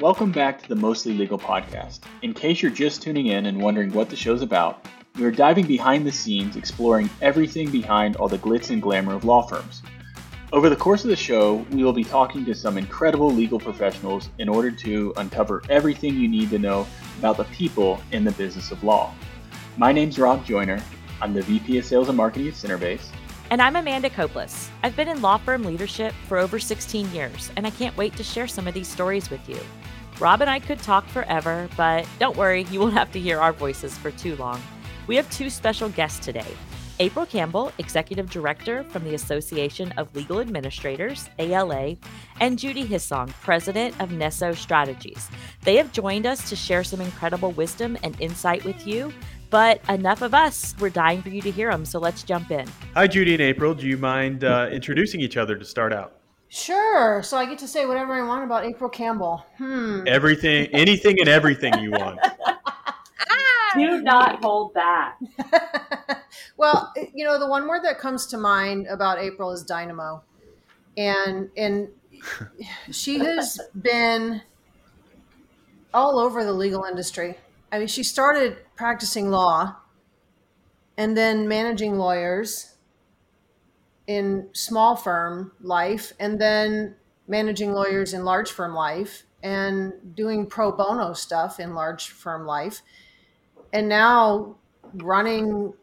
Welcome back to the Mostly Legal Podcast. In case you're just tuning in and wondering what the show's about, we are diving behind the scenes, exploring everything behind all the glitz and glamour of law firms. Over the course of the show, we will be talking to some incredible legal professionals in order to uncover everything you need to know about the people in the business of law. My name's Rob Joyner. I'm the VP of Sales and Marketing at Centerbase. And I'm Amanda Copeless. I've been in law firm leadership for over 16 years, and I can't wait to share some of these stories with you. Rob and I could talk forever, but don't worry, you won't have to hear our voices for too long. We have two special guests today. April Campbell, Executive Director from the Association of Legal Administrators, ALA, and Judy Hissong, President of Nesso Strategies. They have joined us to share some incredible wisdom and insight with you but enough of us. We're dying for you to hear them, so let's jump in. Hi, Judy and April. Do you mind uh, introducing each other to start out? Sure. So I get to say whatever I want about April Campbell. Hmm. Everything, anything, and everything you want. Do not hold back. well, you know, the one word that comes to mind about April is dynamo, and and she has been all over the legal industry. I mean, she started practicing law and then managing lawyers in small firm life and then managing lawyers in large firm life and doing pro bono stuff in large firm life. And now running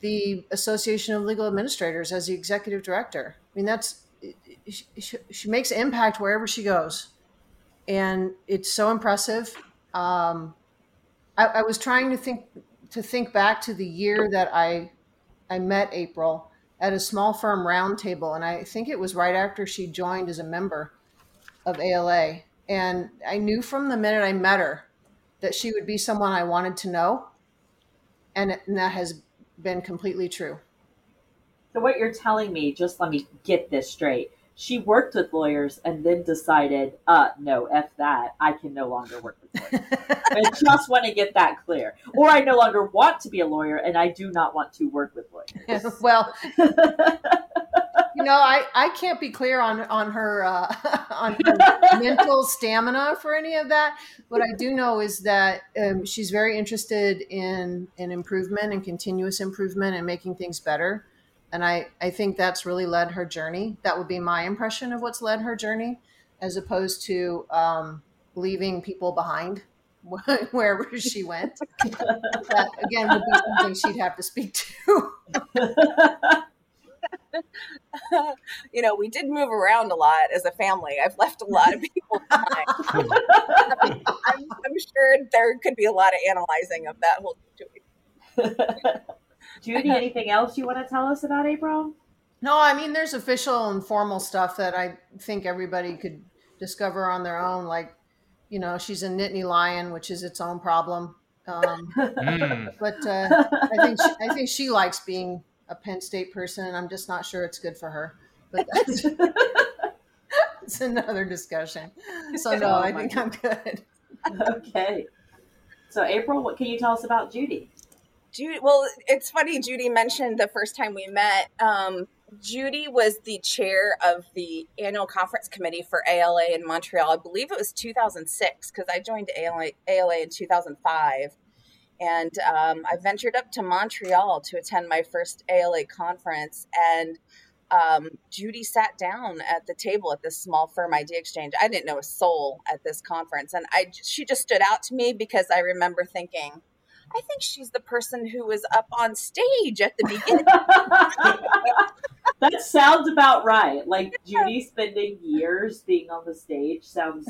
the association of legal administrators as the executive director. I mean that's she, she makes impact wherever she goes. And it's so impressive. Um, I, I was trying to think to think back to the year that I I met April at a small firm roundtable, and I think it was right after she joined as a member of ALA. And I knew from the minute I met her that she would be someone I wanted to know, and, and that has been completely true. So what you're telling me, just let me get this straight she worked with lawyers and then decided, uh, no, F that. I can no longer work with lawyers. I just want to get that clear. Or I no longer want to be a lawyer and I do not want to work with lawyers. well, you know, I, I can't be clear on, on her, uh, on her mental stamina for any of that. What I do know is that um, she's very interested in, in improvement and continuous improvement and making things better and I, I think that's really led her journey. That would be my impression of what's led her journey, as opposed to um, leaving people behind wherever she went. that again would be something she'd have to speak to. you know, we did move around a lot as a family. I've left a lot of people behind. I'm, I'm sure there could be a lot of analyzing of that whole situation. Judy, anything else you want to tell us about April? No, I mean, there's official and formal stuff that I think everybody could discover on their own. Like, you know, she's a Nittany Lion, which is its own problem. Um, mm. But uh, I think she, I think she likes being a Penn State person. And I'm just not sure it's good for her. But that's it's another discussion. So no, oh, I think God. I'm good. okay. So April, what can you tell us about Judy? Judy, well, it's funny. Judy mentioned the first time we met. Um, Judy was the chair of the annual conference committee for ALA in Montreal. I believe it was 2006 because I joined ALA, ALA in 2005. And um, I ventured up to Montreal to attend my first ALA conference. And um, Judy sat down at the table at this small firm idea exchange. I didn't know a soul at this conference. And I, she just stood out to me because I remember thinking, I think she's the person who was up on stage at the beginning. that sounds about right. Like Judy spending years being on the stage sounds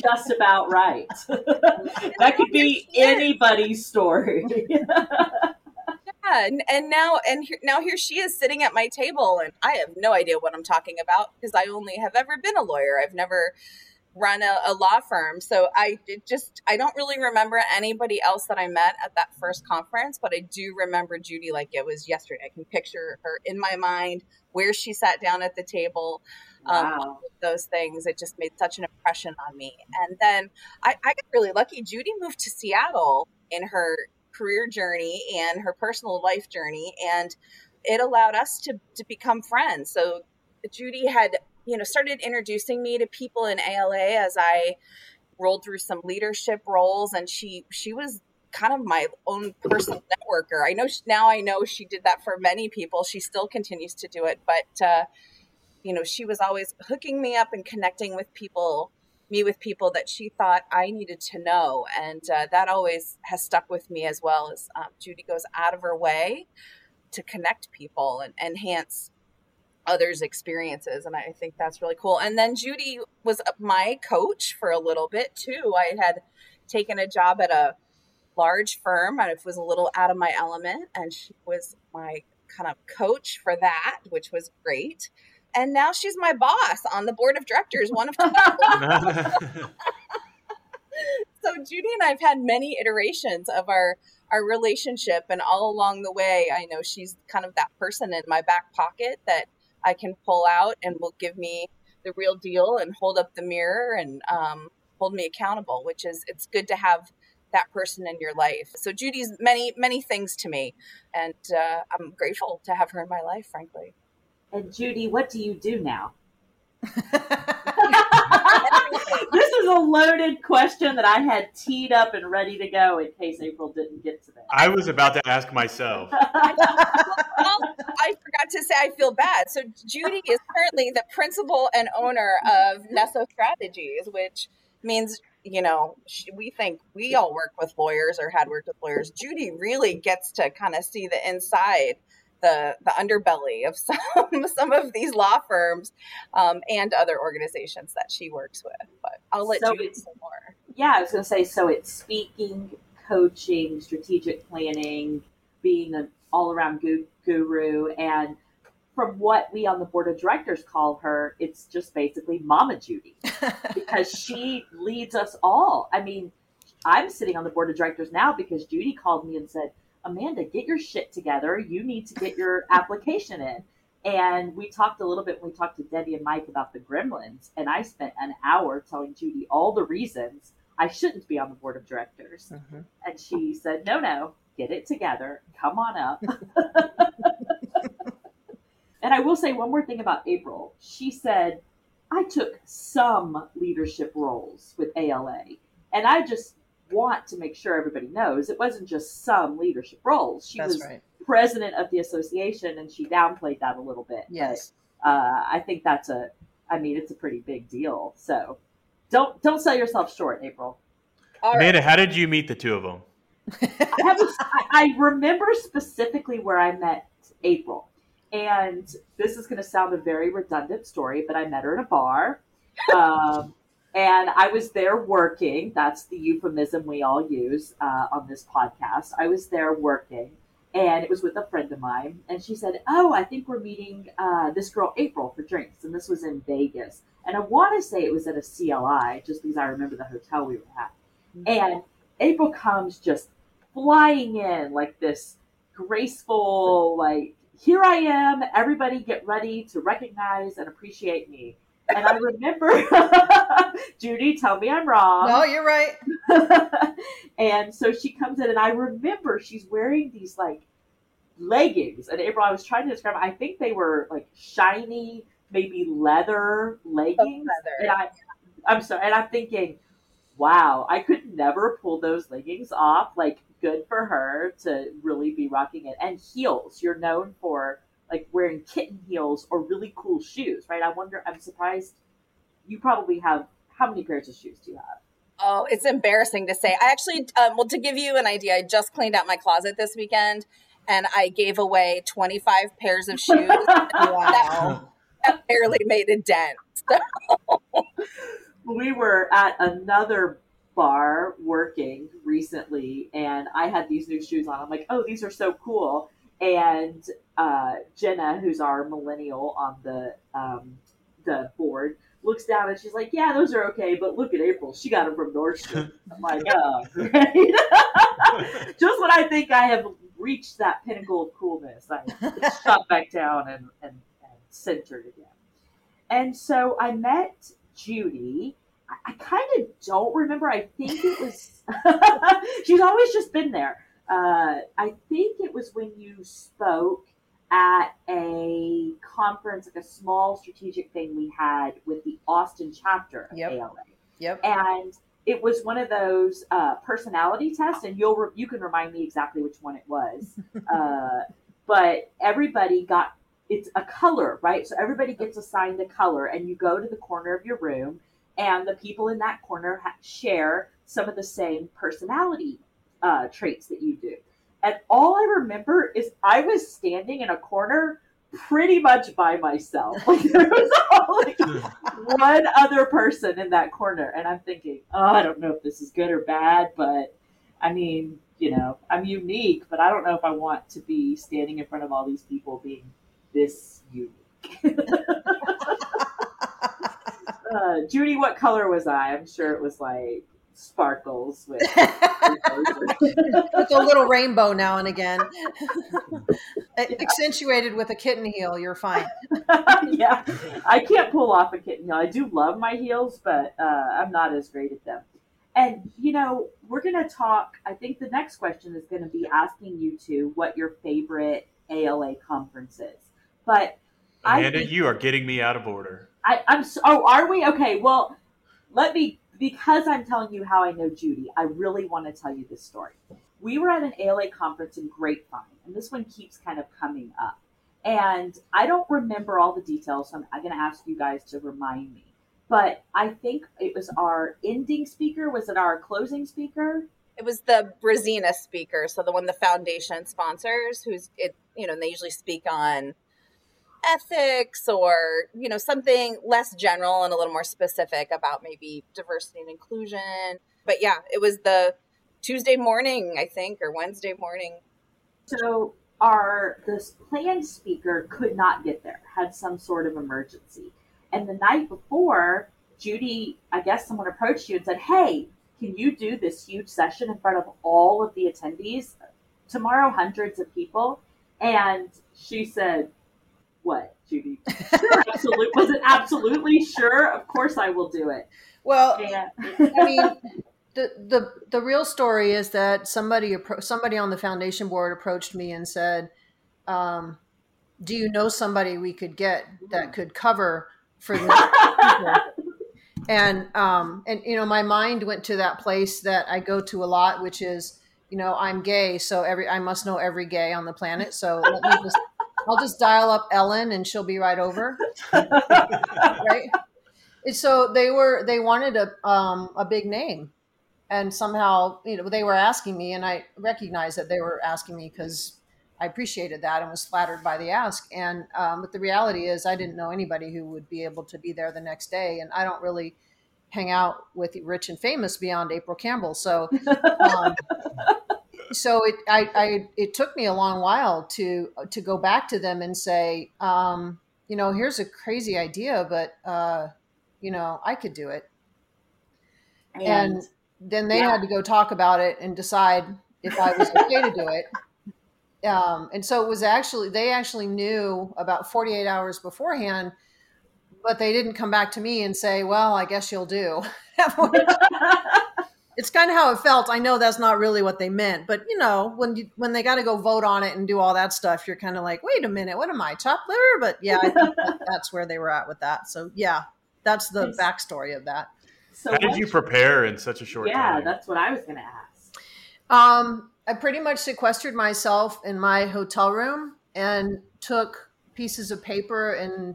just about right. that could be anybody's story. Yeah, and, and now and here, now here she is sitting at my table, and I have no idea what I'm talking about because I only have ever been a lawyer. I've never run a, a, law firm. So I just I don't really remember anybody else that I met at that first conference, but I do remember Judy like it was yesterday. I can picture her in my mind where she sat down at the table. Um, wow. Um, those things it just made such an impression on me. And then I, I got really lucky. Judy moved to Seattle in her career journey and her personal life journey, and it allowed us to to become friends. So Judy had you know started introducing me to people in ALA as I rolled through some leadership roles, and she she was kind of my own personal networker. I know she, now I know she did that for many people. She still continues to do it, but uh, you know, she was always hooking me up and connecting with people, me with people that she thought I needed to know, and uh, that always has stuck with me as well. As um, Judy goes out of her way to connect people and enhance others' experiences. And I think that's really cool. And then Judy was my coach for a little bit too. I had taken a job at a large firm and it was a little out of my element. And she was my kind of coach for that, which was great. And now she's my boss on the board of directors, one of 12. so Judy and I've had many iterations of our our relationship and all along the way i know she's kind of that person in my back pocket that I can pull out and will give me the real deal and hold up the mirror and um, hold me accountable, which is it's good to have that person in your life. So Judy's many many things to me, and uh, I'm grateful to have her in my life, frankly. And Judy, what do you do now? this is a loaded question that I had teed up and ready to go in case April didn't get to that. I was about to ask myself. well, I forgot to say I feel bad. So Judy is currently the principal and owner of Nesso Strategies, which means you know we think we all work with lawyers or had worked with lawyers. Judy really gets to kind of see the inside the the underbelly of some some of these law firms um, and other organizations that she works with. But I'll let so you say more. Yeah, I was going to say so. It's speaking, coaching, strategic planning, being an all around guru, and from what we on the board of directors call her, it's just basically Mama Judy because she leads us all. I mean, I'm sitting on the board of directors now because Judy called me and said Amanda, get your shit together. You need to get your application in. And we talked a little bit when we talked to Debbie and Mike about the gremlins. And I spent an hour telling Judy all the reasons I shouldn't be on the board of directors. Mm-hmm. And she said, no, no, get it together. Come on up. and I will say one more thing about April. She said, I took some leadership roles with ALA. And I just want to make sure everybody knows it wasn't just some leadership roles. She That's was right. president of the association, and she downplayed that a little bit. Yes, but, uh, I think that's a. I mean, it's a pretty big deal. So don't don't sell yourself short, April. All Amanda, right. how did you meet the two of them? I, have a, I remember specifically where I met April, and this is going to sound a very redundant story, but I met her in a bar. Um, and I was there working. That's the euphemism we all use uh, on this podcast. I was there working, and it was with a friend of mine. And she said, "Oh, I think we're meeting uh, this girl April for drinks." And this was in Vegas. And I want to say it was at a CLI, just because I remember the hotel we were at. Mm-hmm. And April comes just flying in like this graceful, like, "Here I am. Everybody, get ready to recognize and appreciate me." And I remember, Judy, tell me I'm wrong. No, you're right. and so she comes in, and I remember she's wearing these like leggings. And April, I was trying to describe, I think they were like shiny, maybe leather leggings. Oh, leather. And I, I'm sorry, and I'm thinking, wow, I could never pull those leggings off. Like, good for her to really be rocking it. And heels, you're known for like wearing kitten heels or really cool shoes, right? I wonder, I'm surprised you probably have, how many pairs of shoes do you have? Oh, it's embarrassing to say. I actually, um, well, to give you an idea, I just cleaned out my closet this weekend and I gave away 25 pairs of shoes. wow. That, barely made a dent. So. we were at another bar working recently and I had these new shoes on. I'm like, oh, these are so cool and uh, Jenna, who's our millennial on the um, the board, looks down and she's like, "Yeah, those are okay, but look at April. She got them from Nordstrom." I'm like, "Oh, great!" Just when I think I have reached that pinnacle of coolness, I shot back down and, and, and centered again. And so I met Judy. I, I kind of don't remember. I think it was. she's always just been there uh, I think it was when you spoke at a conference, like a small strategic thing we had with the Austin chapter of yep. ALA. Yep. And it was one of those uh, personality tests, and you'll re- you can remind me exactly which one it was. uh, but everybody got it's a color, right? So everybody gets assigned a color, and you go to the corner of your room, and the people in that corner ha- share some of the same personality uh, traits that you do. And all I remember is I was standing in a corner pretty much by myself. Like there was only one other person in that corner, and I'm thinking, oh, I don't know if this is good or bad, but I mean, you know, I'm unique, but I don't know if I want to be standing in front of all these people being this unique. uh, Judy, what color was I? I'm sure it was like sparkles with, with a little rainbow now and again. Accentuated with a kitten heel, you're fine. yeah, I can't pull off a kitten heel. I do love my heels, but uh, I'm not as great at them. And you know, we're going to talk. I think the next question is going to be asking you two what your favorite ALA conference is. But Amanda, think, you are getting me out of order. I, I'm. So, oh, are we? Okay. Well, let me because I'm telling you how I know Judy, I really want to tell you this story. We were at an ALA conference in Grapevine, and this one keeps kind of coming up. And I don't remember all the details, so I'm going to ask you guys to remind me. But I think it was our ending speaker. Was it our closing speaker? It was the Brazina speaker, so the one the foundation sponsors, who's it. You know, and they usually speak on ethics or you know something less general and a little more specific about maybe diversity and inclusion. But yeah it was the tuesday morning i think or wednesday morning. So our this planned speaker could not get there had some sort of emergency. And the night before judy i guess someone approached you and said hey can you do this huge session in front of all of the attendees? Tomorrow hundreds of people. And she said what, Judy? Sure, absolutely. Was it absolutely sure? Of course, I will do it. Well, yeah. I mean, the the the real story is that somebody somebody on the foundation board approached me and said, um, "Do you know somebody we could get that could cover for the and um, and you know, my mind went to that place that I go to a lot, which is, you know, I'm gay, so every I must know every gay on the planet. So let me just I'll just dial up Ellen and she'll be right over. right. So they were they wanted a um, a big name, and somehow you know they were asking me, and I recognized that they were asking me because I appreciated that and was flattered by the ask. And um, but the reality is, I didn't know anybody who would be able to be there the next day, and I don't really hang out with rich and famous beyond April Campbell. So um, so it I, I it took me a long while to to go back to them and say um, you know here's a crazy idea but uh, you know i could do it. And, and then they yeah. had to go talk about it and decide if i was okay to do it. Um, and so it was actually they actually knew about 48 hours beforehand but they didn't come back to me and say well i guess you'll do it's kind of how it felt. I know that's not really what they meant, but you know, when you when they got to go vote on it and do all that stuff, you're kind of like, wait a minute, what am I, chopped liver? But yeah, I think that, that's where they were at with that. So yeah, that's the backstory of that. So how did you prepare in such a short yeah, time? Yeah, that's what I was going to ask. Um, I pretty much sequestered myself in my hotel room and took pieces of paper and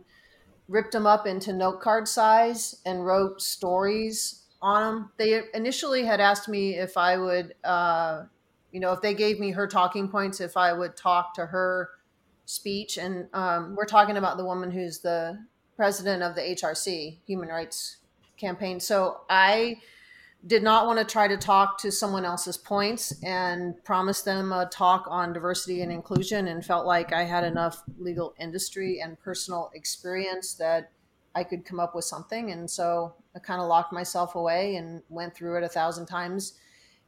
ripped them up into note card size and wrote stories on them. They initially had asked me if I would, uh, you know, if they gave me her talking points, if I would talk to her speech. And um, we're talking about the woman who's the president of the HRC, Human Rights Campaign. So I did not want to try to talk to someone else's points and promise them a talk on diversity and inclusion and felt like I had enough legal industry and personal experience that I could come up with something. And so I kind of locked myself away and went through it a thousand times.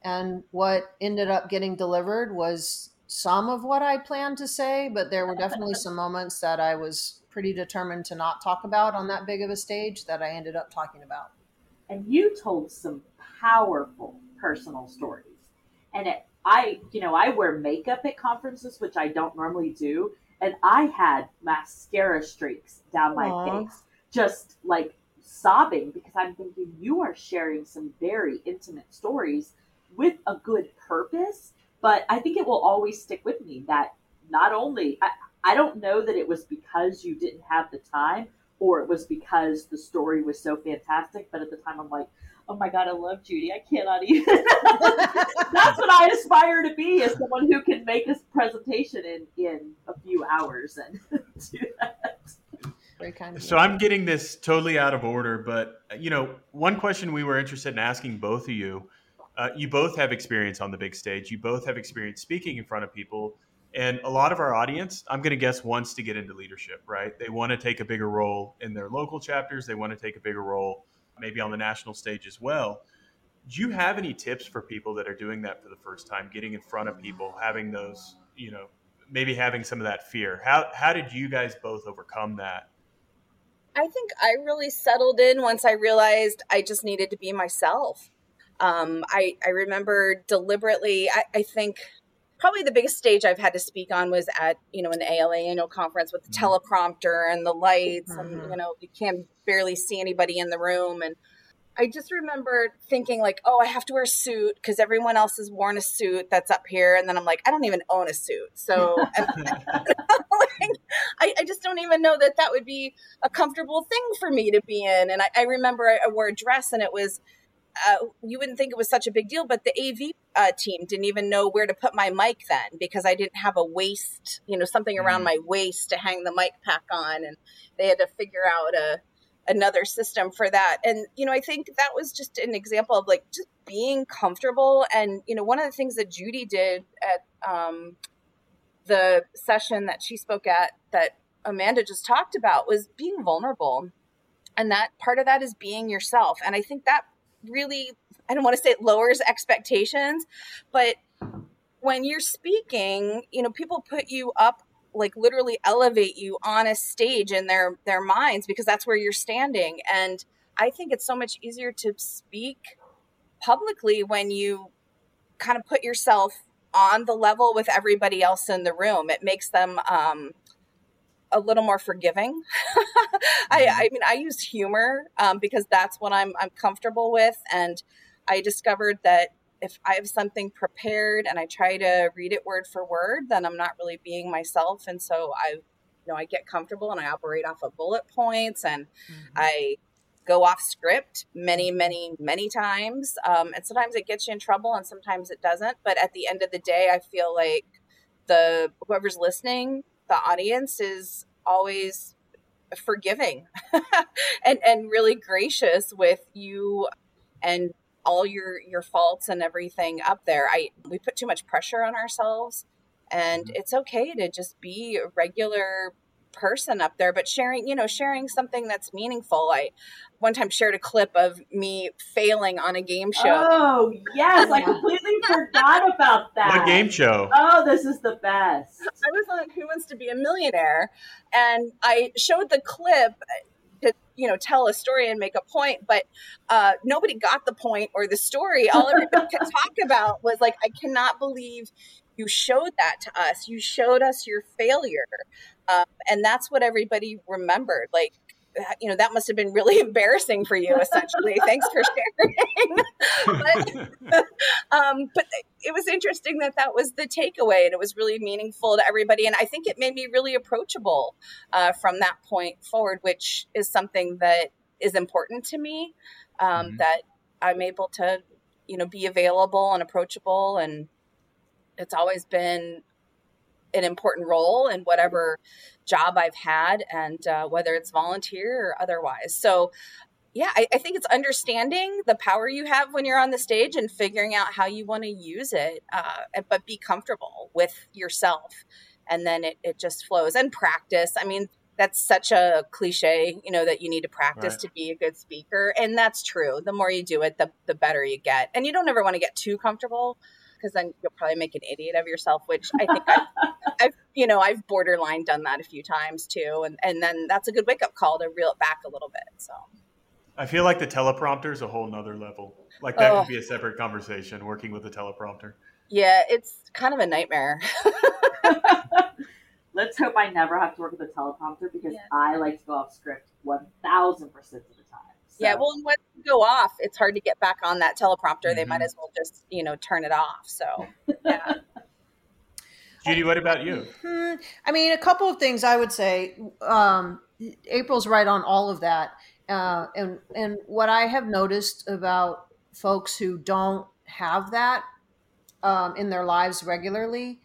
And what ended up getting delivered was some of what I planned to say, but there were definitely some moments that I was pretty determined to not talk about on that big of a stage that I ended up talking about. And you told some powerful personal stories. And it, I, you know, I wear makeup at conferences, which I don't normally do. And I had mascara streaks down my Aww. face, just like sobbing because I'm thinking you are sharing some very intimate stories with a good purpose. But I think it will always stick with me that not only, I, I don't know that it was because you didn't have the time or it was because the story was so fantastic, but at the time I'm like, oh my god, I love Judy. I cannot even. That's what I aspire to be, as someone who can make this presentation in in a few hours and do that. Very kind of So. I'm getting this totally out of order, but you know, one question we were interested in asking both of you. Uh, you both have experience on the big stage. You both have experience speaking in front of people, and a lot of our audience, I'm going to guess, wants to get into leadership. Right? They want to take a bigger role in their local chapters. They want to take a bigger role, maybe on the national stage as well. Do you have any tips for people that are doing that for the first time, getting in front of people, having those, you know, maybe having some of that fear? How how did you guys both overcome that? I think I really settled in once I realized I just needed to be myself. Um, I, I remember deliberately, I, I think probably the biggest stage I've had to speak on was at, you know, an ALA annual conference with the teleprompter and the lights and, Mhm. you know, you can barely see anybody in the room. And I just remember thinking like, oh, I have to wear a suit because everyone else has worn a suit that's up here. And then I'm like, I don't even own a suit. So like, I, I just don't even know that that would be a comfortable thing for me to be in. And I, I remember I, I wore a dress and it was, uh, you wouldn't think it was such a big deal, but the AV uh, team didn't even know where to put my mic then because I didn't have a waist, you know, something around Mm. my waist to hang the mic pack on. And they had to figure out a, another system for that. And, you know, I think that was just an example of like just being comfortable. And, you know, one of the things that Judy did at um, the session that she spoke at that Amanda just talked about was being vulnerable. And that part of that is being yourself. And I think that really, I don't want to say it lowers expectations, but when you're speaking, you know, people put you up like literally elevate you on a stage in their their minds because that's where you're standing. And i think it's so much easier to speak publicly when you kind of put yourself on the level with everybody else in the room. It makes them um a little more forgiving. I, I mean i use humor um, because that's what i'm i'm comfortable with. And i discovered that if I have something prepared and I try to read it word for word, then I'm not really being myself. And so I, you know, I get comfortable and I operate off of bullet points and I go off script many, many, many times. Um, and sometimes it gets you in trouble and sometimes it doesn't. But at the end of the day, I feel like the whoever's listening, the audience is always forgiving and and really gracious with you and all your your faults and everything up there i we put too much pressure on ourselves and mm-hmm. it's okay to just be a regular person up there but sharing you know sharing something that's meaningful i one time shared a clip of me failing on a game show Oh yes, I completely forgot about that. What game show? Oh, this is the best. I was on Who Wants to Be a Millionaire, and I showed the clip to you know tell a story and make a point, but uh, nobody got the point or the story. All everybody could talk about was like, I cannot believe you showed that to us. You showed us your failure, um, and that's what everybody remembered. Like. You know that must have been really embarrassing for you. Essentially, thanks for sharing. but um, but it was interesting that that was the takeaway and it was really meaningful to everybody and i think it made me really approachable uh, from that point forward which is something that is important to me um, Mhm. that i'm able to you know be available and approachable and it's always been an important role in whatever job i've had and uh, whether it's volunteer or otherwise so yeah, I, I think it's understanding the power you have when you're on the stage and figuring out how you want to use it, uh, but be comfortable with yourself. And then it, it just flows and practice. I mean, that's such a cliche, you know, that you need to practice Right. to be a good speaker. And that's true. The more you do it, the, the better you get. And you don't ever want to get too comfortable because then you'll probably make an idiot of yourself, which I think I've, I've, you know, I've borderline done that a few times too. And, and then that's a good wake up call to reel it back a little bit. So. I feel like the teleprompter is a whole nother level. Like that Oh. could be a separate conversation. Working with a teleprompter. Yeah, it's kind of a nightmare. Let's hope I never have to work with a teleprompter because Yeah. I like to go off script one thousand percent of the time. Yeah, well, and when you go off, it's hard to get back on that teleprompter. They Mhm. might as well just, you know, turn it off. So, yeah. Judy, what about you? Hmm, I mean, a couple of things I would say. Um, April's right on all of that, uh, and and what I have noticed about folks who don't have that um, in their lives regularly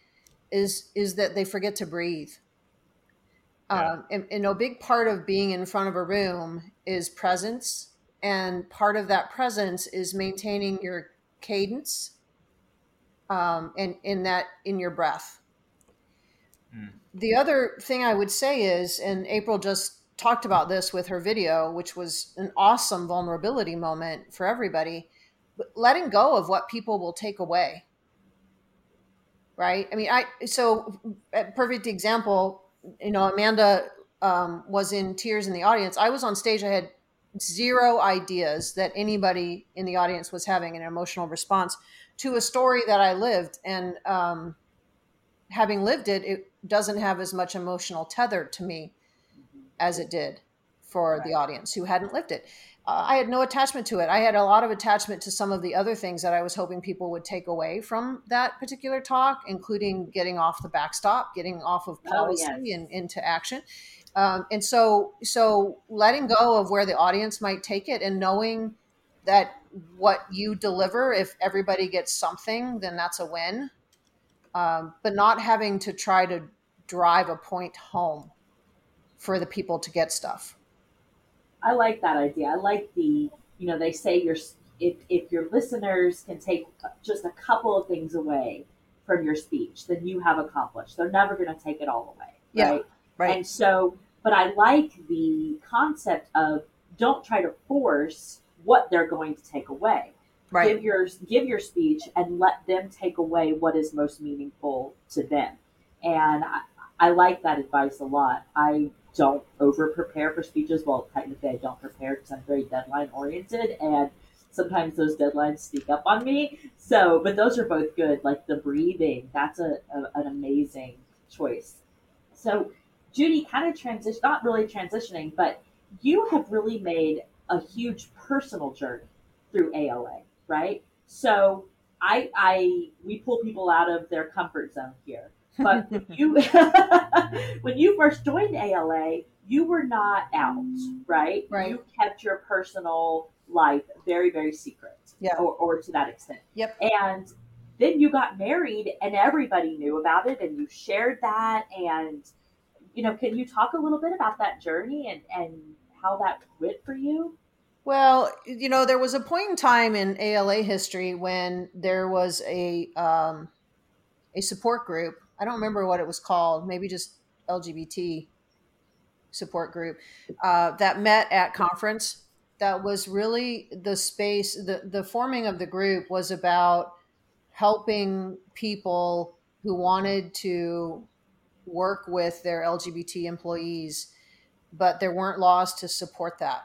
is is that they forget to breathe. Yeah. Um, and, and a big part of being in front of a room is presence, and part of that presence is maintaining your cadence, um, and in that in your breath the other thing I would say is, and April just talked about this with her video, which was an awesome vulnerability moment for everybody, but letting go of what people will take away. Right? I mean, I, so a perfect example, you know, Amanda um, was in tears in the audience. I was on stage, I had zero ideas that anybody in the audience was having an emotional response to a story that I lived. And, um, having lived it, it doesn't have as much emotional tether to me as it did for the audience who hadn't lived it. Uh, I had no attachment to it. I had a lot of attachment to some of the other things that I was hoping people would take away from that particular talk, including getting off the backstop, getting off of Oh, policy yes. and into action. Um, and so, so letting go of where the audience might take it and knowing that what you deliver, if everybody gets something, then that's a win um, but not having to try to drive a point home for the people to get stuff. I like that idea. I like the, you know, they say your if if your listeners can take just a couple of things away from your speech, then you have accomplished. They're never going to take it all away, Yeah, right? Right. And so, but I like the concept of don't try to force what they're going to take away. right. Give your give your speech and let them take away what is most meaningful to them. And I, I like that advice a lot. I don't over prepare for speeches. Well, technically, I don't prepare because I'm very deadline oriented, and sometimes those deadlines sneak up on me. So, but those are both good. Like the breathing, that's a, a an amazing choice. So, Judy, kind of transition, not really transitioning, but you have really made a huge personal journey through ALA, right? So, I, I, we pull people out of their comfort zone here. But when you, when you first joined ALA, you were not out, right? Right. You kept your personal life very, very secret, Yeah. or, or to that extent. Yep. And then you got married, and everybody knew about it, and you shared that. And you know, can you talk a little bit about that journey and and how that went for you? Well, you know, there was a point in time in ALA history when there was a um, a support group. I don't remember what it was called. Maybe just LGBT support group uh, that met at conference. That was really the space. the The forming of the group was about helping people who wanted to work with their LGBT employees, but there weren't laws to support that.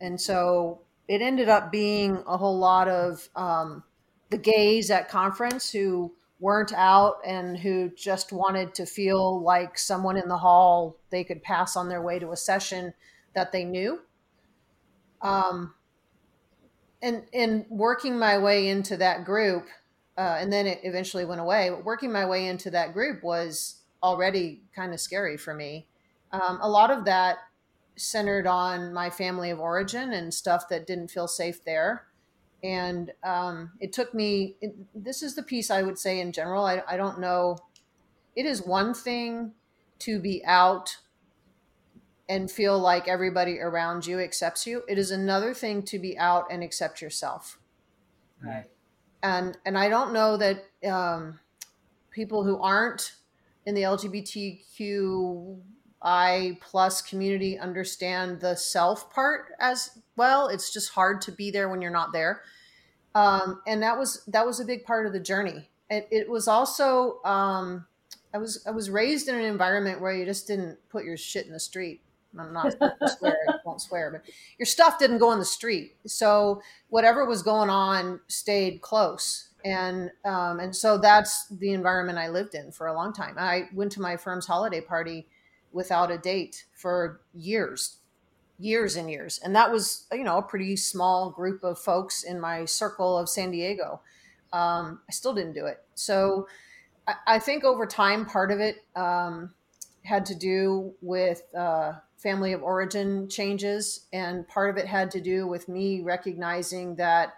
And so it ended up being a whole lot of um, the gays at conference who weren't out and who just wanted to feel like someone in the hall they could pass on their way to a session that they knew. Um, and and working my way into that group, uh, and then it eventually went away. But working my way into that group was already kind of scary for me. Um, a lot of that centered on my family of origin and stuff that didn't feel safe there. And um, it took me, it, this is the piece I would say in general. I, I don't know. It is one thing to be out and feel like everybody around you accepts you. It is another thing to be out and accept yourself. Right. And, and I don't know that um, people who aren't in the LGBTQI plus community understand the self part as well. It's just hard to be there when you're not there. Um, and that was that was a big part of the journey. It, it was also um, I was I was raised in an environment where you just didn't put your shit in the street. I'm not swear, I won't swear, but your stuff didn't go in the street. So whatever was going on stayed close and um, and so that's the environment I lived in for a long time. I went to my firm's holiday party without a date for years, years and years. And that was, you know, a pretty small group of folks in my circle of San Diego. Um, I still didn't do it. So I, I think over time, part of it um, had to do with uh, family of origin changes, and part of it had to do with me recognizing that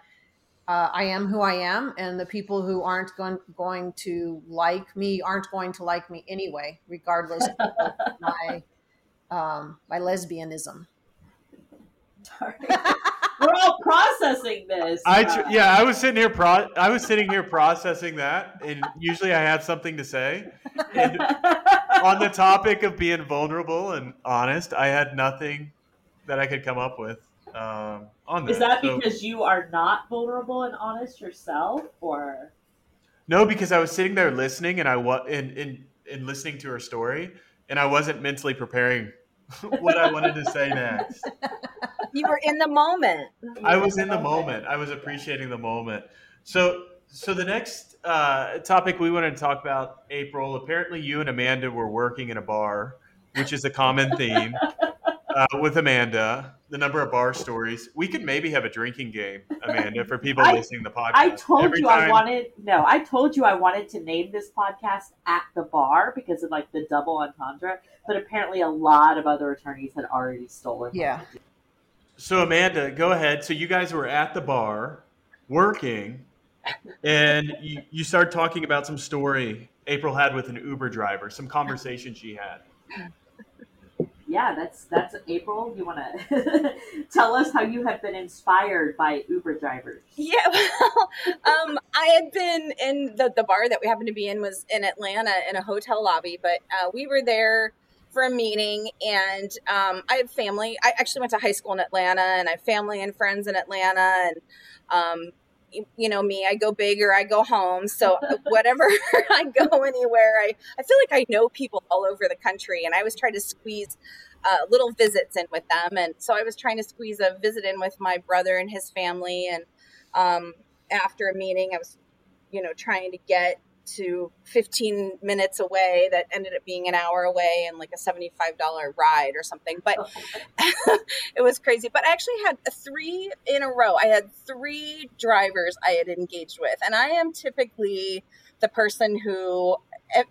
uh, I am who I am, and the people who aren't going, going to like me aren't going to like me anyway, regardless of my um, my lesbianism. We're all processing this. I tr- yeah, I was sitting here pro- I was sitting here processing that, and usually I have something to say. And on the topic of being vulnerable and honest, I had nothing that I could come up with um, on that. Is that So- because you are not vulnerable and honest yourself, or No, because I was sitting there listening, and I was in in in listening to her story, and I wasn't mentally preparing what I wanted to say next. You were in the moment. I was in the moment. I was appreciating the moment. So, so the next uh, topic we wanted to talk about, April. Apparently, you and Amanda were working in a bar, which is a common theme uh, with Amanda. The number of bar stories. We could maybe have a drinking game, Amanda, for people I- listening to the podcast. I told Every you I wanted no, I told you I wanted to name this podcast at the bar because of like the double entendre, but apparently a lot of other attorneys had already stolen. Yeah. idea. So Amanda, go ahead. So you guys were at the bar working, and you, you started talking about some story April had with an Uber driver, some conversation she had. Yeah, that's that's April. You want to tell us how you have been inspired by Uber drivers? Yeah, well, um, I had been in the, the bar that we happened to be in was in Atlanta in a hotel lobby, but uh, we were there for a meeting and um, I have family. I actually went to high school in Atlanta and I have family and friends in Atlanta and um, you, know me, I go big or I go home. So whatever I go anywhere, I, I feel like I know people all over the country and I was trying to squeeze uh, little visits in with them. And so I was trying to squeeze a visit in with my brother and his family. And um, after a meeting, I was, you know, trying to get to 15 minutes away that ended up being an hour away and like a $75 ride or something. But oh. it was crazy. But I actually had three in a row. I had three drivers I had engaged with. And I am typically the person who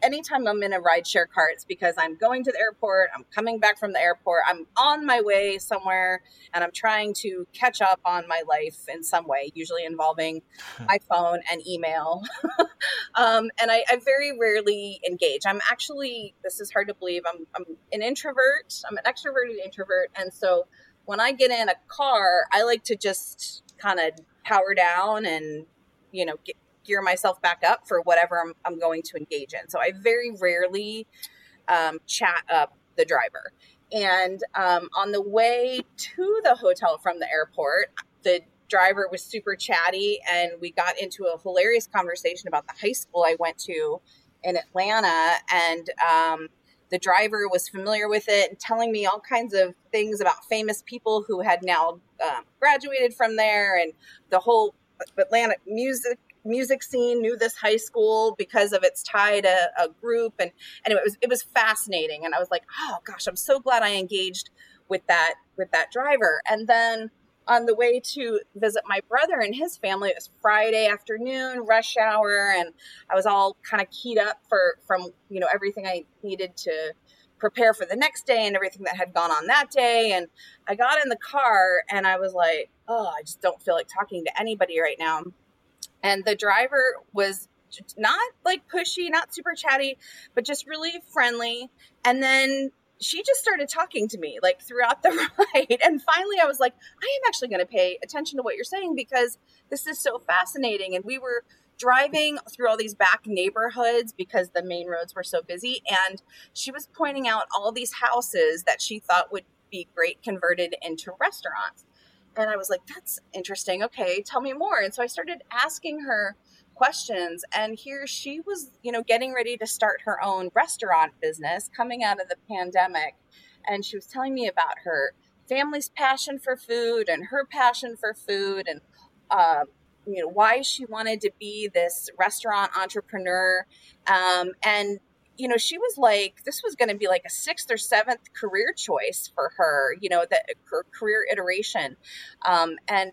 anytime I'm in a rideshare car, it's because I'm going to the airport, I'm coming back from the airport, I'm on my way somewhere, and I'm trying to catch up on my life in some way, usually involving my phone and email. um, and I, I very rarely engage. I'm actually, this is hard to believe, I'm, I'm an introvert, I'm an extroverted introvert. And so when I get in a car, I like to just kind of power down and, you know, get, gear myself back up for whatever I'm, I'm going to engage in. So I very rarely um, chat up the driver. And um, on the way to the hotel from the airport, the driver was super chatty and we got into a hilarious conversation about the high school I went to in Atlanta. And um, the driver was familiar with it and telling me all kinds of things about famous people who had now um, graduated from there and the whole Atlanta music music scene knew this high school because of its tie to a group and and it was it was fascinating and I was like oh gosh I'm so glad I engaged with that with that driver. And then on the way to visit my brother and his family it was Friday afternoon rush hour and I was all kind of keyed up for from you know everything I needed to prepare for the next day and everything that had gone on that day and I got in the car and I was like oh I just don't feel like talking to anybody right now and the driver was not like pushy, not super chatty, but just really friendly. And then she just started talking to me like throughout the ride. And finally, I was like, I am actually going to pay attention to what you're saying because this is so fascinating. And we were driving through all these back neighborhoods because the main roads were so busy. And she was pointing out all these houses that she thought would be great converted into restaurants. And I was like, that's interesting. Okay, tell me more. And so I started asking her questions. And here she was, you know, getting ready to start her own restaurant business coming out of the pandemic. And she was telling me about her family's passion for food and her passion for food and, uh, you know, why she wanted to be this restaurant entrepreneur. Um, and you know, she was like, this was going to be like a sixth or seventh career choice for her, you know, that her career iteration. Um, and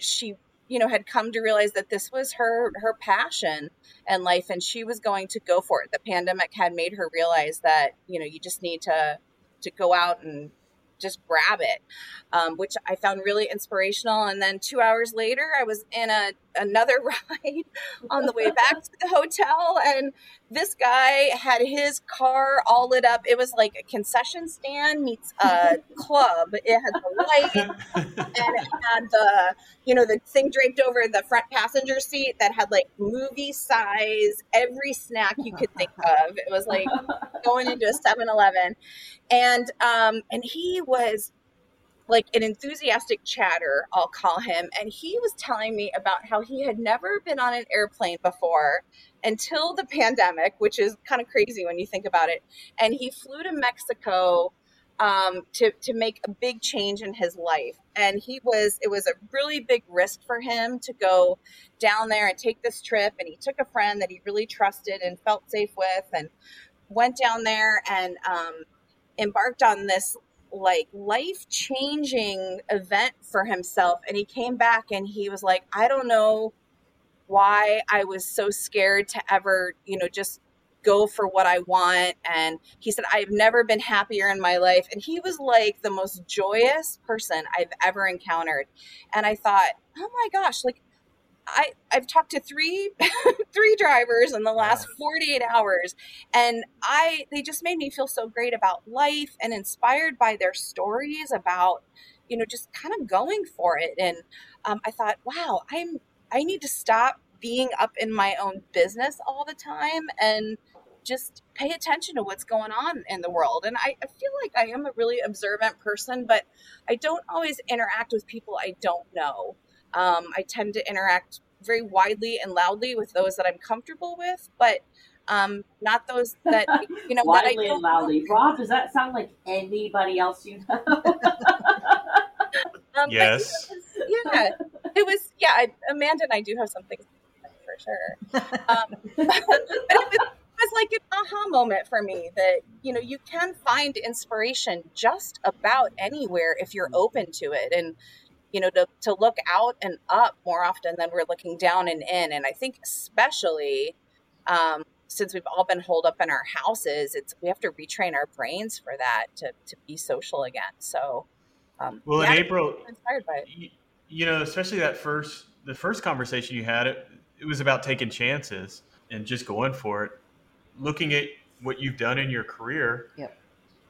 she, you know, had come to realize that this was her, her passion and life, and she was going to go for it. The pandemic had made her realize that, you know, you just need to, to go out and just grab it, um, which I found really inspirational. And then two hours later, I was in a another ride on the way back to the hotel, and this guy had his car all lit up. It was like a concession stand meets a club. It had the light and it had the you know the thing draped over the front passenger seat that had like movie size every snack you could think of. It was like going into a 7-Eleven, and um and he was like an enthusiastic chatter, I'll call him. And he was telling me about how he had never been on an airplane before until the pandemic, which is kind of crazy when you think about it. And he flew to Mexico um, to to make a big change in his life. And he was it was a really big risk for him to go down there and take this trip. And he took a friend that he really trusted and felt safe with, and went down there and um, embarked on this like life changing event for himself. And he came back and he was like, I don't know why I was so scared to ever, you know, just go for what I want. And he said, I've never been happier in my life. And he was like the most joyous person I've ever encountered. And I thought, oh my gosh, like I, I've talked to three three drivers in the last 48 hours and I they just made me feel so great about life and inspired by their stories about you know just kind of going for it and um, I thought wow I'm I need to stop being up in my own business all the time and just pay attention to what's going on in the world. And I, I, feel like I am a really observant person, but I don't always interact with people I don't know. Um, I tend to interact very widely and loudly with those that I'm comfortable with, but um, not those that you know widely that I and loudly. Rob, does that sound like anybody else you know? um, yes. It was, yeah, it was. Yeah, Amanda and I do have something for sure. Um, but it was, it was like an aha moment for me that you know you can find inspiration just about anywhere if you're open to it and you know to, to look out and up more often than we're looking down and in and i think especially um, since we've all been holed up in our houses it's we have to retrain our brains for that to, to be social again so um, well yeah, in april inspired by it. You, you know especially that first the first conversation you had it, it was about taking chances and just going for it looking at what you've done in your career Yep.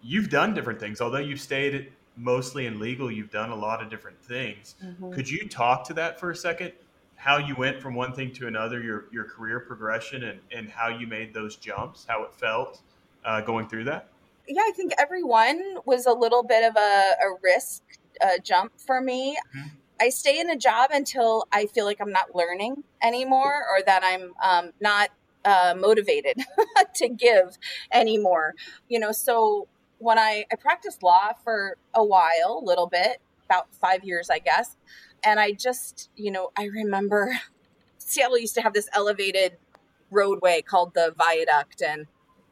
you've done different things although you've stayed mostly in legal you've done a lot of different things Mhm. could you talk to that for a second how you went from one thing to another your, your career progression and, and how you made those jumps how it felt uh, going through that yeah, I think everyone was a little bit of a, a risk uh, jump for me. Mhm. I stay in a job until I feel like I'm not learning anymore or that I'm um, not uh, motivated to give anymore. You know, so when I, I practiced law for a while, a little bit, about five years, I guess. And I just, you know, I remember Seattle used to have this elevated roadway called the viaduct and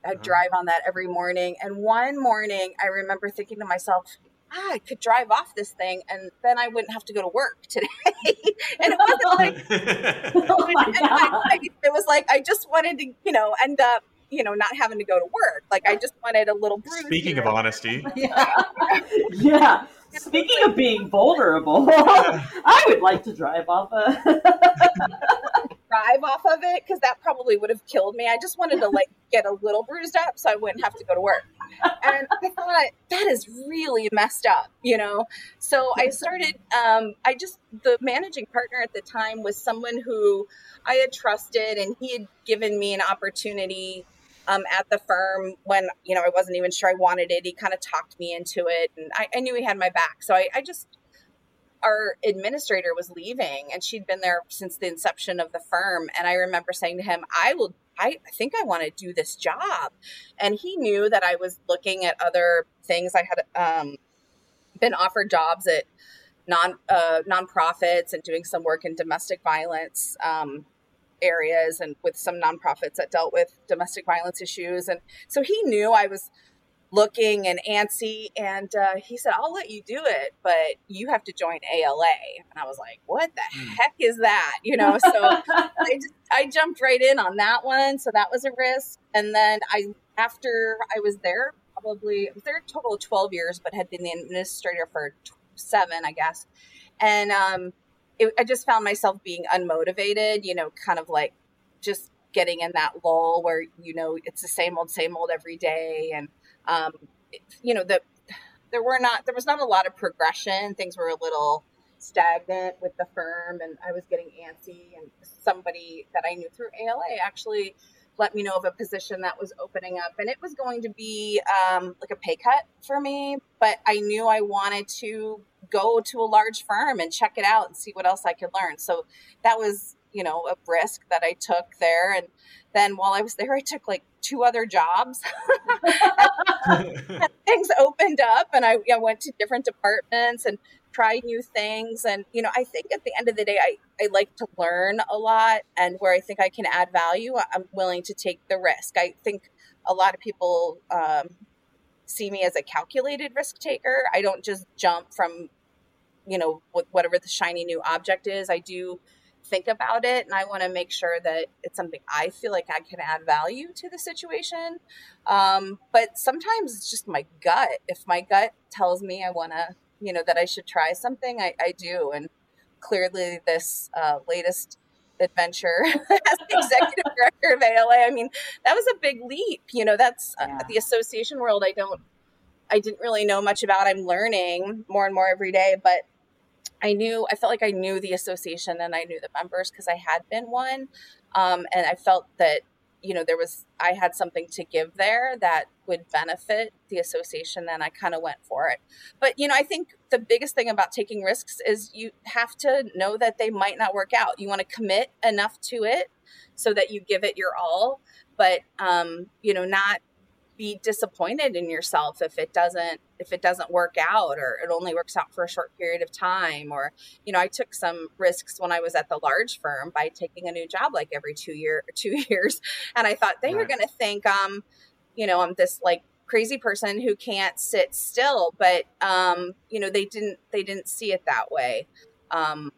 I'd Uh-huh. drive on that every morning. And one morning I remember thinking to myself, ah, I could drive off this thing and then I wouldn't have to go to work today. and it wasn't like oh my god! I- I- it was like I just wanted to, you know, end up, you know, not having to go to work. Like I just wanted a little bruise. speaking here. of honesty yeah. Speaking of being vulnerable, I would like to drive off a. drive off of it because that probably would have killed me. I just wanted to like get a little bruised up so I wouldn't have to go to work. And I thought that is really messed up, you know. So I started. Um, I just the managing partner at the time was someone who I had trusted, and he had given me an opportunity. Um, at the firm when you know I wasn't even sure I wanted it, he kind of talked me into it, and I, I knew he had my back. So I, I just our administrator was leaving and she'd been there since the inception of the firm and i remember saying to him i will i think i want to do this job. And he knew that i was looking at other things. I had um, been offered jobs at non uh, nonprofits and doing some work in domestic violence um, areas and with some nonprofits that dealt with domestic violence issues. And so he knew I was looking and antsy. And uh, he said, I'll let you do it, but you have to join ALA. And I was like, what the mm. heck is that? You know, so I, just, I jumped right in on that one. So that was a risk. And then I, after I was there, probably, I was there a total of 12 years, but had been the administrator for seven, I guess. And um, it, I just found myself being unmotivated, you know, kind of like just getting in that lull where, you know, it's the same old, same old every day. And um, you know, the there were not there was not a lot of progression. Things were a little stagnant with the firm, and I was getting antsy. And somebody that I knew through ALA actually let me know of a position that was opening up, and it was going to be um, like a pay cut for me. But I knew I wanted to go to a large firm and check it out and see what else I could learn. So that was you know a risk that I took there, and then while I was there, I took like two other jobs. things opened up, and I, I went to different departments and tried new things. And you know, I think at the end of the day, I I like to learn a lot, and where I think I can add value, I'm willing to take the risk. I think a lot of people um, see me as a calculated risk taker. I don't just jump from, you know, whatever the shiny new object is. I do think about it and I want to make sure that it's something I feel like I can add value to the situation. Um, but sometimes it's just my gut. If my gut tells me I want to, you know, that I should try something, I, I do. And clearly, this uh, latest adventure as the executive director of ALA, I mean, that was a big leap. You know, that's uh, yeah. uh, the association world. I don't, I didn't really know much about. I'm learning more and more every day, but I knew, I felt like I knew the association and I knew the members because I had been one. Um, and I felt that, you know, there was, I had something to give there that would benefit the association. And I kind of went for it. But, you know, I think the biggest thing about taking risks is you have to know that they might not work out. You want to commit enough to it so that you give it your all, but, um, you know, not be disappointed in yourself if it doesn't if it doesn't work out or it only works out for a short period of time or you know i took some risks when i was at the large firm by taking a new job like every two year two years. And i thought they right. were going to think um you know i'm this like crazy person who can't sit still. But um you know they didn't they didn't see it that way. Um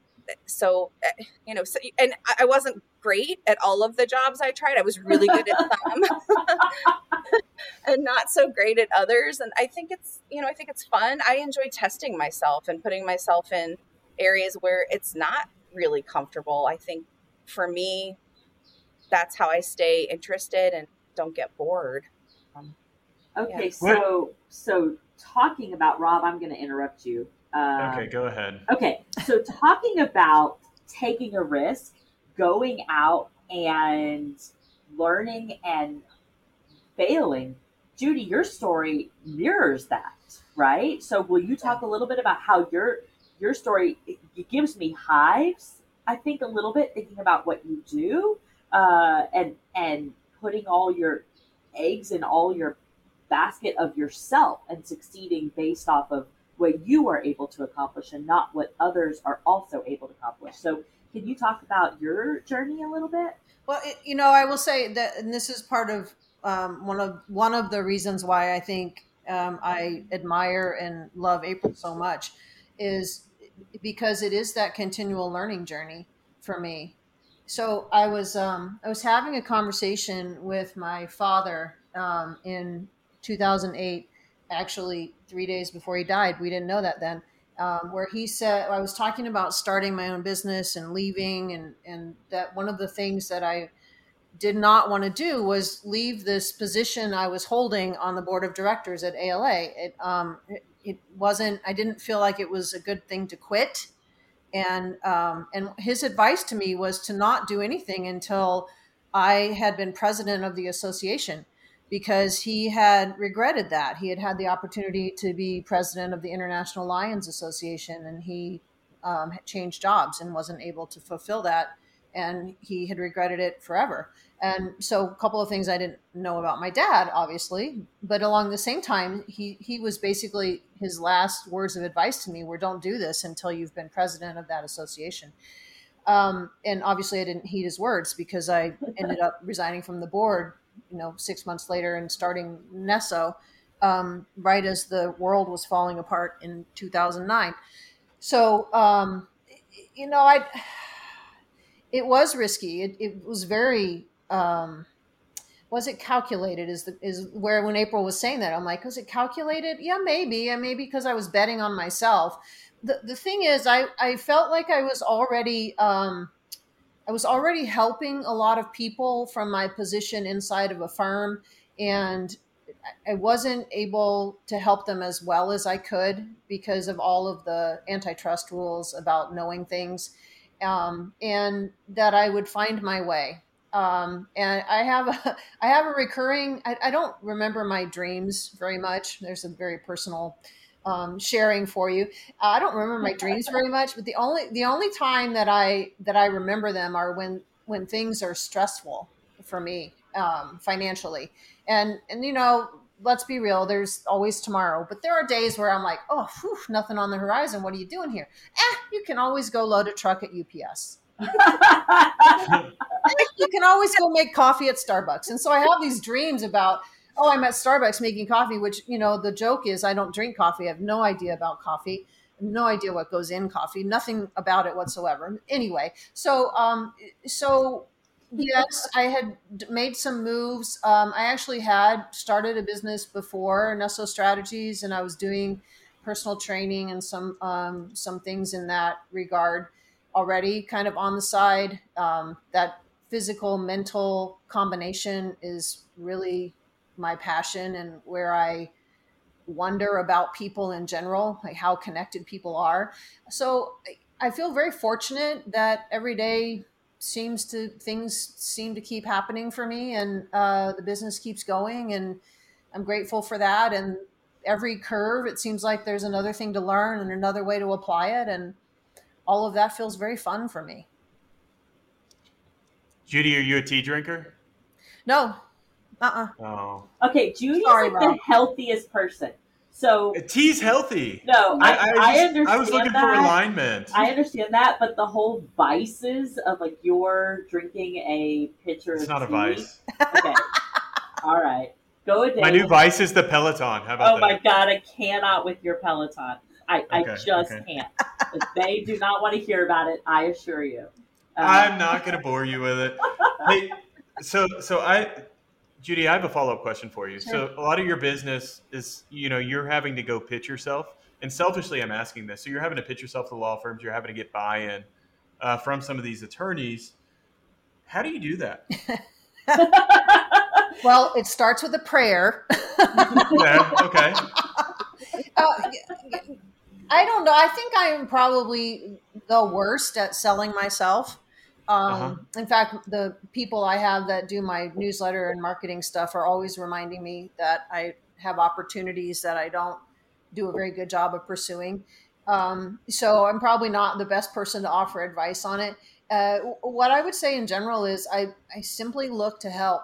so eh, you know so, and i wasn't great at all of the jobs i tried. I was really good at some and not so great at others. And i think it's you know i think it's fun. I enjoy testing myself and putting myself in areas where it's not really comfortable. I think for me that's how i stay interested and don't get bored. Um, okay yeah. so so talking about rob i'm going to interrupt you. Um, okay, go ahead. Okay, so talking about taking a risk, going out and learning and failing, Judy, your story mirrors that, right? So, will you talk a little bit about how your your story gives me hives? I think a little bit thinking about what you do, uh, and and putting all your eggs in all your basket of yourself and succeeding based off of what you are able to accomplish and not what others are also able to accomplish. So, can you talk about your journey a little bit? Well, it, you know, I will say that, and this is part of um, one of one of the reasons why I think um, I admire and love April so much is because it is that continual learning journey for me. So I was um, I was having a conversation with my father um, in 2008 actually three days before he died. We didn't know that then. Um, where he said I was talking about starting my own business and leaving, and and that one of the things that I did not want to do was leave this position I was holding on the board of directors at ALA. It um, it, it wasn't. I didn't feel like it was a good thing to quit, and um, and his advice to me was to not do anything until I had been president of the association because he had regretted that. He had had the opportunity to be president of the International Lions Association and he um, changed jobs and wasn't able to fulfill that. And he had regretted it forever. And so, a couple of things I didn't know about my dad, obviously, but along the same time, he, he was basically his last words of advice to me were don't do this until you've been president of that association. Um, and obviously, I didn't heed his words because I ended up resigning from the board, you know, six months later and starting Nesso um, right as the world was falling apart in 2009. So, um, you know, I it was risky. It, it was very um, was it calculated? Is the is where when April was saying that I'm like, was it calculated? Yeah, maybe, and maybe because I was betting on myself. The the thing is, I I felt like I was already. Um, I was already helping a lot of people from my position inside of a firm, and I wasn't able to help them as well as I could because of all of the antitrust rules about knowing things, um, and that I would find my way. Um, and I have a, I have a recurring. I, I, don't remember my dreams very much. There's a very personal um, sharing for you. Uh, I don't remember my dreams very much, but the only the only time that I that I remember them are when when things are stressful for me um, financially. And and you know, let's be real. There's always tomorrow, but there are days where I'm like, oh, whew, nothing on the horizon. What are you doing here? Eh, you can always go load a truck at UPS. you can always go make coffee at Starbucks. And so I have these dreams about, oh, I'm at Starbucks making coffee, which, you know, the joke is I don't drink coffee. I have no idea about coffee, no idea what goes in coffee, nothing about it whatsoever. Anyway, so, um, so yes, I had made some moves. Um, I actually had started a business before Nesso Strategies, and I was doing personal training and some um, some things in that regard already, kind of on the side. Um, that physical mental combination is really my passion and where I wonder about people in general, like how connected people are. So I feel very fortunate that every day seems to things seem to keep happening for me and uh, the business keeps going and I'm grateful for that. And every curve, it seems like there's another thing to learn and another way to apply it. And all of that feels very fun for me. Judy, are you a tea drinker? No. Uh uh Oh. Okay, Judy's Sorry, like Rob. the healthiest person. So tea's healthy. No, I, I, I, just, I understand. I was looking that. for alignment. I understand that, but the whole vices of like you're drinking a pitcher. It's not tea. a vice. Okay. All right. Go a day. My new vice is the Peloton. How about oh that? my god, I cannot with your Peloton. I, okay, I just okay. can't. If they do not want to hear about it, I assure you. Um, I'm not going to bore you with it. hey, so so I, Judy, I have a follow up question for you. Sure. So a lot of your business is, you know, you're having to go pitch yourself, and selfishly, I'm asking this. So you're having to pitch yourself to law firms. You're having to get buy in uh, from some of these attorneys. How do you do that? well, it starts with a prayer. yeah. Okay. Uh, I don't know. I think I am probably the worst at selling myself. Um, uh-huh. In fact, the people I have that do my newsletter and marketing stuff are always reminding me that I have opportunities that I don't do a very good job of pursuing. Um, so I'm probably not the best person to offer advice on it. Uh, what I would say in general is I, I simply look to help.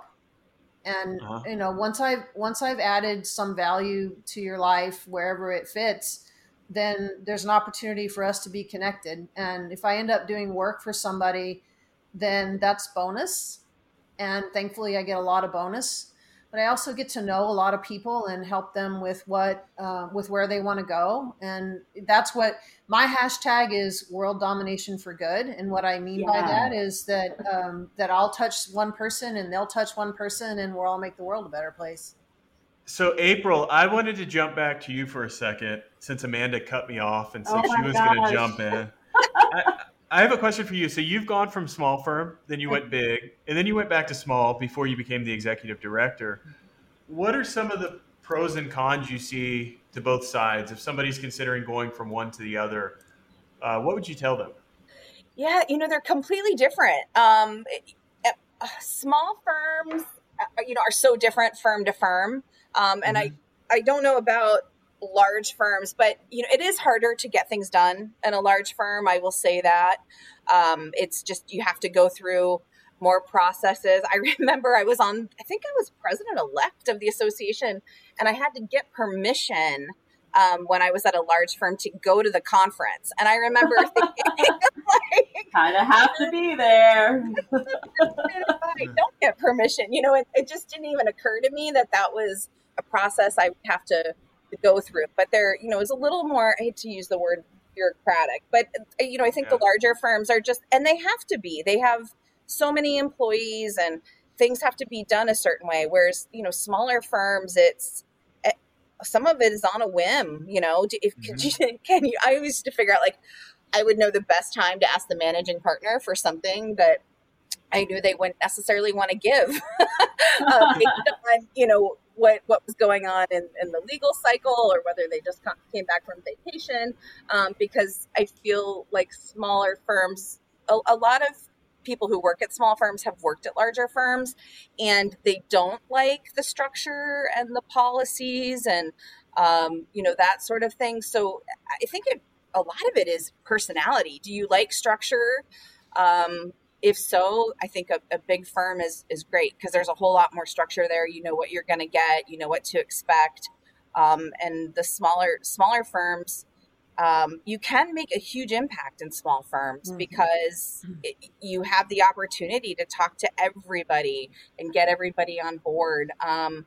And uh-huh. you know, once I've once I've added some value to your life wherever it fits, then there's an opportunity for us to be connected. And if I end up doing work for somebody, then that's bonus. And thankfully, I get a lot of bonus. But I also get to know a lot of people and help them with what, uh, with where they want to go. And that's what my hashtag is: world domination for good. And what I mean yeah. by that is that um, that I'll touch one person and they'll touch one person, and we'll all make the world a better place. So, April, I wanted to jump back to you for a second since Amanda cut me off and said oh she was going to jump in. I, I, have a question for you. So, you've gone from small firm, then you went big, and then you went back to small before you became the executive director. What are some of the pros and cons you see to both sides? If somebody's considering going from one to the other, uh, what would you tell them? Yeah, you know, they're completely different. Um, uh, small firms, uh, you know, are so different firm to firm. Um, and mm-hmm. I, I don't know about large firms, but you know, it is harder to get things done in a large firm. I will say that. Um, it's just you have to go through more processes. I remember I was on, I think I was president elect of the association, and I had to get permission um, when I was at a large firm to go to the conference. And I remember thinking, like, kind of have to be there. I don't get permission. You know, it, it just didn't even occur to me that that was a process I would have to go through. But there, you know, is a little more. I hate to use the word bureaucratic, but uh, you know, I think yeah. the larger firms are just, and they have to be. They have so many employees, and things have to be done a certain way. Whereas, you know, smaller firms, it's eh, some of it is on a whim. You know, if mm-hmm. can you? I always used to figure out like I would know the best time to ask the managing partner for something that I knew they wouldn't necessarily want to give, uh, based on you know what what was going on in, in the legal cycle or whether they just came back from vacation. Um, because I feel like smaller firms, a, a lot of people who work at small firms have worked at larger firms and they don't like the structure and the policies and um, you know that sort of thing so i think it, a lot of it is personality do you like structure um, if so i think a, a, big firm is is great because there's a whole lot more structure there you know what you're going to get you know what to expect um, and the smaller smaller firms um, you can make a huge impact in small firms mm-hmm. because mm-hmm. it, you have the opportunity to talk to everybody and get everybody on board um,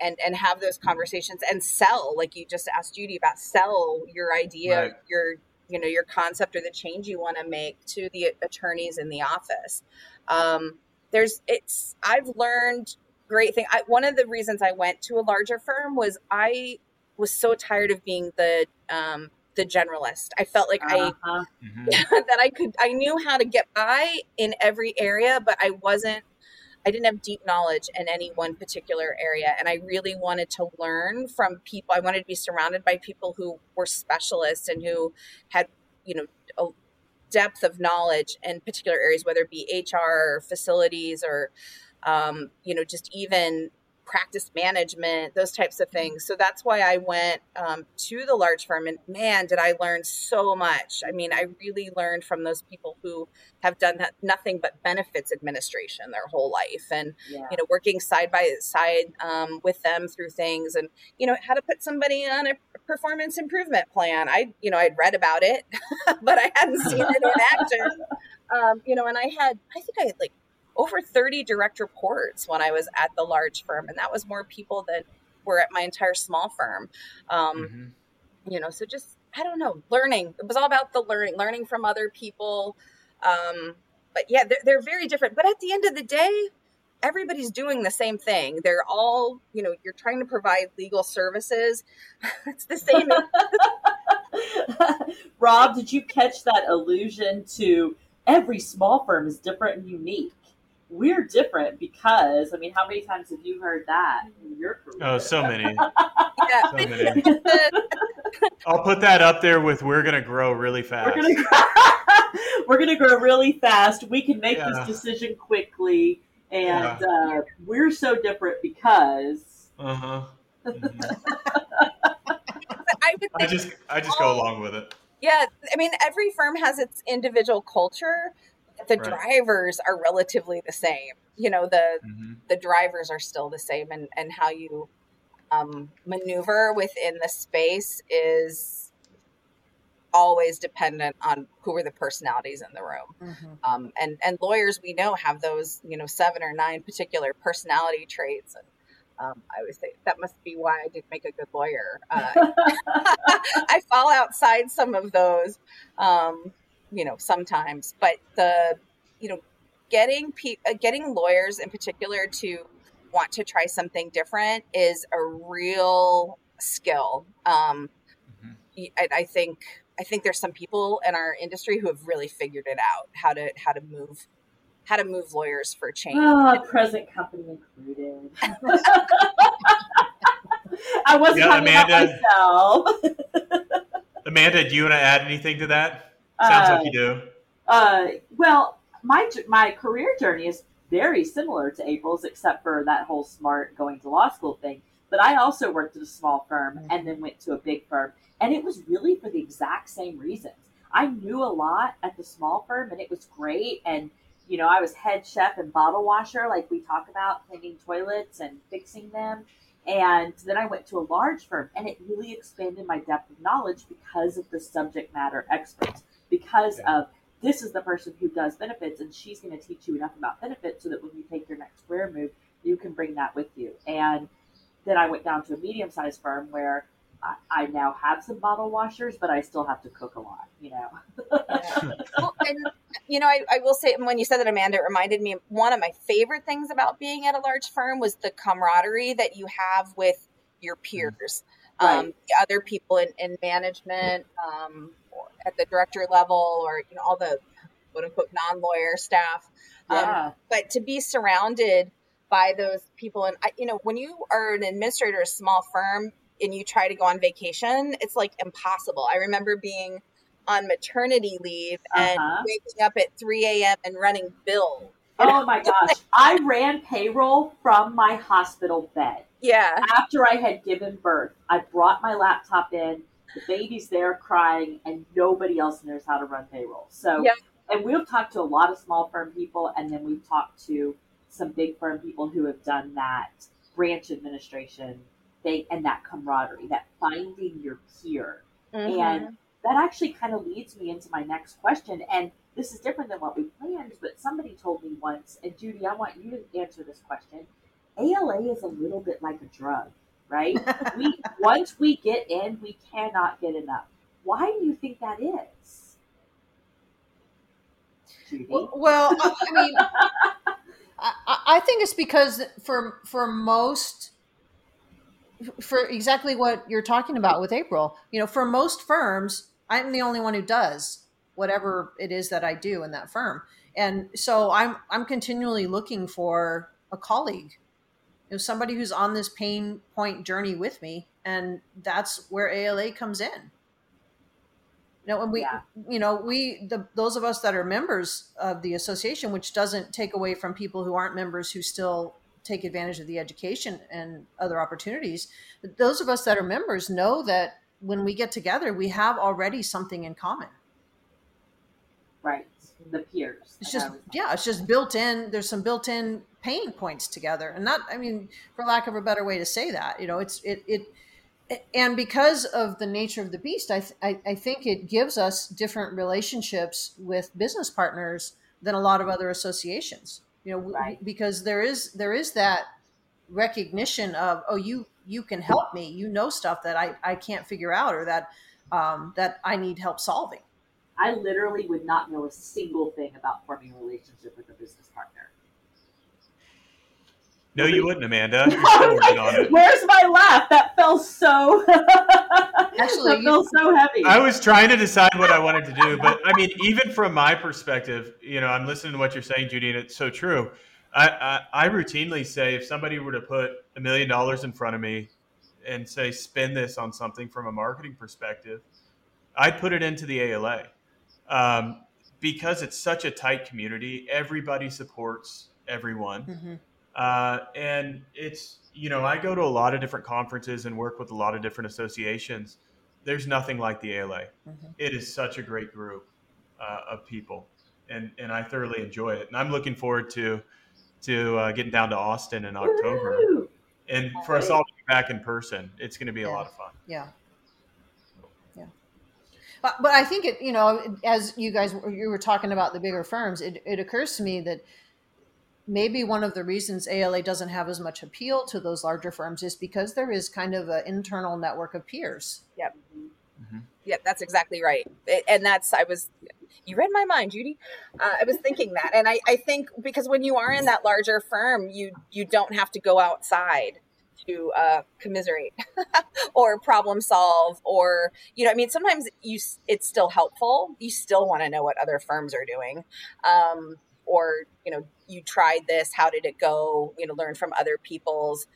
and and have those conversations and sell like you just asked judy about sell your idea right. your you know your concept or the change you want to make to the attorneys in the office um, there's it's i've learned great thing I, one of the reasons i went to a larger firm was i was so tired of being the um, the generalist. I felt like uh-huh. I mm-hmm. that I could I knew how to get by in every area, but I wasn't I didn't have deep knowledge in any one particular area and I really wanted to learn from people. I wanted to be surrounded by people who were specialists and who had, you know, a depth of knowledge in particular areas whether it be HR or facilities or um, you know, just even practice management, those types of things. So that's why I went um, to the large firm. And man, did I learn so much. I mean, I really learned from those people who have done that, nothing but benefits administration their whole life and, yeah. you know, working side by side um, with them through things and, you know, how to put somebody on a performance improvement plan. I, you know, I'd read about it, but I hadn't seen it in action. Um, you know, and I had, I think I had like over 30 direct reports when I was at the large firm, and that was more people than were at my entire small firm. Um, mm-hmm. You know, so just I don't know, learning. It was all about the learning, learning from other people. Um, but yeah, they're, they're very different. But at the end of the day, everybody's doing the same thing. They're all, you know, you're trying to provide legal services. it's the same. Rob, did you catch that allusion to every small firm is different and unique? We're different because I mean, how many times have you heard that in your career? Oh, so many. yeah. So many. I'll put that up there with "We're gonna grow really fast." We're gonna, we're gonna grow really fast. We can make yeah. this decision quickly, and yeah. uh, we're so different because. Uh huh. Mm-hmm. I, I just I just go along with it. Yeah, I mean, every firm has its individual culture, the right. drivers are relatively the same. You know, the mm-hmm. the drivers are still the same, and and how you um, maneuver within the space is always dependent on who are the personalities in the room. Mm-hmm. Um, and and lawyers we know have those you know seven or nine particular personality traits. And, um, I always say that must be why I didn't make a good lawyer. Uh, I fall outside some of those. Um, you know sometimes but the you know getting pe- uh, getting lawyers in particular to want to try something different is a real skill um, mm-hmm. I, I think I think there's some people in our industry who have really figured it out how to how to move how to move lawyers for change. Oh, present company included. I wasn't yeah, talking Amanda, about myself. Amanda, do you want to add anything to that? Sounds uh, like you do. Uh, well, my my career journey is very similar to April's, except for that whole smart going to law school thing. But I also worked at a small firm mm-hmm. and then went to a big firm, and it was really for the exact same reasons. I knew a lot at the small firm, and it was great. And you know, I was head chef and bottle washer, like we talk about, cleaning toilets and fixing them. And then I went to a large firm, and it really expanded my depth of knowledge because of the subject matter experts because of this is the person who does benefits, and she's going to teach you enough about benefits so that when you take your next career move, you can bring that with you. And then I went down to a medium sized firm where I, I, now have some bottle washers, but I still have to cook a lot, you know. yeah. well, and you know, I, I, will say when you said that, Amanda, it reminded me one of my favorite things about being at a large firm was the camaraderie that you have with your peers, right. um, other people in, in management, um, at the director level, or you know, all the quote unquote non lawyer staff. Um, yeah. Um, but to be surrounded by those people, and I, you know, when you are an administrator at a small firm, and you try to go on vacation, it's like impossible. I remember being on maternity leave and uh-huh. waking up at 3 a.m. and running bills. Oh my gosh. I ran payroll from my hospital bed. Yeah. After I had given birth, I brought my laptop in, the baby's there crying, and nobody else knows how to run payroll. So, and we've talked to a lot of small firm people, and then we've talked to some big firm people who have done that branch administration they and that camaraderie, that finding your peer. Mm-hmm. And that actually kind of leads me into my next question. And this is different than what we planned, but somebody told me once, and Judy, I want you to answer this question. ALA is a little bit like a drug, right? we once we get in, we cannot get enough. Why do you think that is? Judy? Well, well I mean, I, I think it's because for for most for exactly what you're talking about with April. You know, for most firms, I'm the only one who does whatever it is that I do in that firm. And so I'm I'm continually looking for a colleague, you know, somebody who's on this pain point journey with me, and that's where ALA comes in. You know, and we, yeah. you know, we the those of us that are members of the association, which doesn't take away from people who aren't members who still take advantage of the education and other opportunities. But those of us that are members know that when we get together, we have already something in common. Right. The peers. It's just, yeah, it's just built in. There's some built in pain points together. And not, I mean, for lack of a better way to say that, you know, it's, it, it, and because of the nature of the beast, I, th- I, I think it gives us different relationships with business partners than a lot of other associations you know right. because there is there is that recognition of oh you you can help me you know stuff that i i can't figure out or that um, that i need help solving i literally would not know a single thing about forming a relationship with a business partner no, you wouldn't, Amanda. Where's my laugh? That felt so. Actually, that felt so heavy. I was trying to decide what I wanted to do, but I mean, even from my perspective, you know, I'm listening to what you're saying, Judy, and it's so true. I, I, I routinely say if somebody were to put a million dollars in front of me and say spend this on something from a marketing perspective, I'd put it into the ALA um, because it's such a tight community. Everybody supports everyone. Mm-hmm uh, and it's, you know, I go to a lot of different conferences and work with a lot of different associations. There's nothing like the ALA. Mm-hmm. It is such a great group uh, of people, and and I thoroughly enjoy it. And I'm looking forward to to uh, getting down to Austin in October, Woo! and for us all to be back in person. It's going to be yeah. a lot of fun. Yeah. But, but I think it, you know, as you guys you were talking about the bigger firms, it, it occurs to me that maybe one of the reasons ALA doesn't have as much appeal to those larger firms is because there is kind of an internal network of peers. Yep. Mm-hmm. Yep, that's exactly right. And that's, I was, you read my mind, Judy. Uh, I was thinking that. And I, I think because when you are in that larger firm, you, you don't have to go outside to uh, commiserate or problem solve or you know i mean sometimes you it's still helpful. You still want to know what other firms are doing um, or you know you tried this how did it go? You know learn from other people's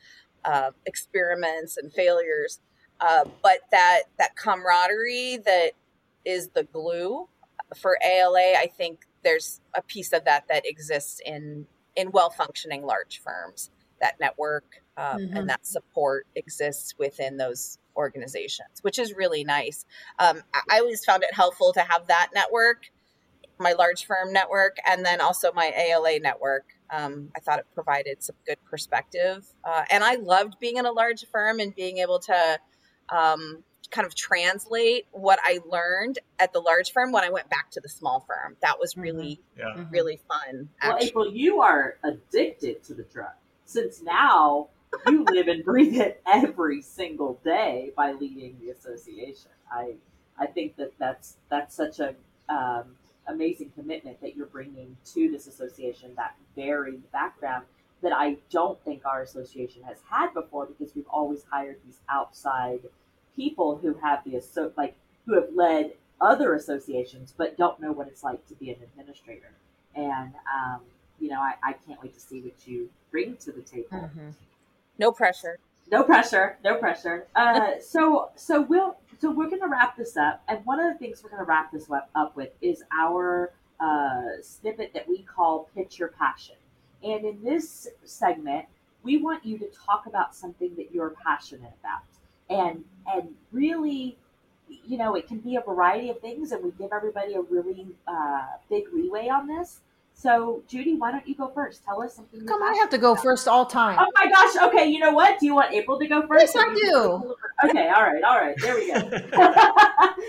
uh, experiments and failures. Uh, but that that camaraderie that is the glue for ala i think there's a piece of that that exists in in well functioning large firms that network um, mm-hmm. and that support exists within those organizations which is really nice um, I always found it helpful to have that network my large firm network and then also my ALA network. Um, I thought it provided some good perspective. Uh, and I loved being in a large firm and being able to um, kind of translate what I learned at the large firm when I went back to the small firm. That was really, Yeah. Mhm. really fun. Well. April, you are addicted to the drug since now you live and breathe it every single day by leading the association. I I think that that's that's such a um, amazing commitment that you're bringing to this association. That varied background that I don't think our association has had before because we've always hired these outside people who have the asso- like who have led other associations but don't know what it's like to be an administrator. And um, you know, I, I can't wait to see what you bring to the table. Mhm. no pressure. No pressure, no pressure. Uh, so, so we'll, so we're going to wrap this up, and one of the things we're going to wrap this up, up with is our uh, snippet that we call "Pitch Your Passion." And in this segment, we want you to talk about something that you're passionate about, and and really, you know, it can be a variety of things, and we give everybody a really uh, big leeway on this. So, Judy, why don't you go first? Tell us something. Come on, I have to go about. first all time. Oh my gosh. Okay, you know what? Do you want April to go first? Yes, I do. Okay, all right, all right. There we go.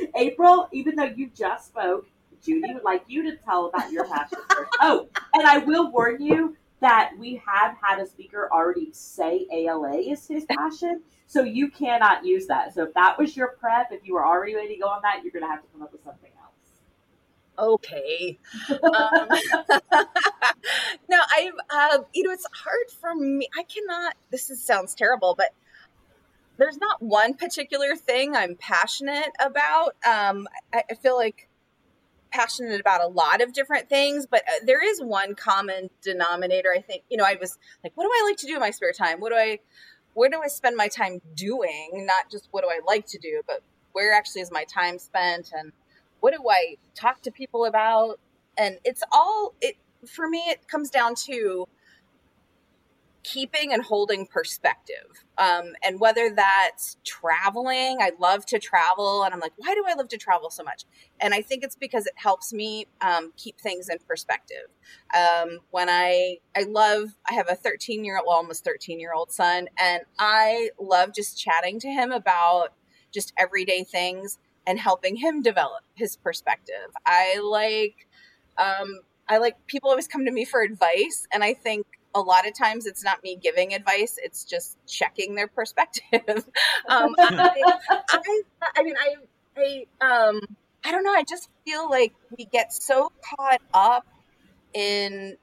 April, even though you just spoke, Judy would like you to tell about your passion first. Oh, and I will warn you that we have had a speaker already say ALA is his passion, so you cannot use that. So if that was your prep, if you were already ready to go on that, you're going to have to come up with something else. Okay. um, no, I've, uh, you know, it's hard for me. I cannot, this is, sounds terrible, but there's not one particular thing I'm passionate about. Um, I, I feel like passionate about a lot of different things, but uh, there is one common denominator. I think, you know, I was like, what do I like to do in my spare time? What do I, where do I spend my time doing? Not just what do I like to do, but where actually is my time spent and what do I talk to people about? And it's all it for me. It comes down to keeping and holding perspective, um, and whether that's traveling. I love to travel, and I'm like, why do I love to travel so much? And I think it's because it helps me um, keep things in perspective. Um, when I I love, I have a 13 year old, well, almost 13 year old son, and I love just chatting to him about just everyday things and helping him develop his perspective. I like um I like people always come to me for advice and I think a lot of times it's not me giving advice, it's just checking their perspective. um I, I, I mean I I um I don't know, I just feel like we get so caught up in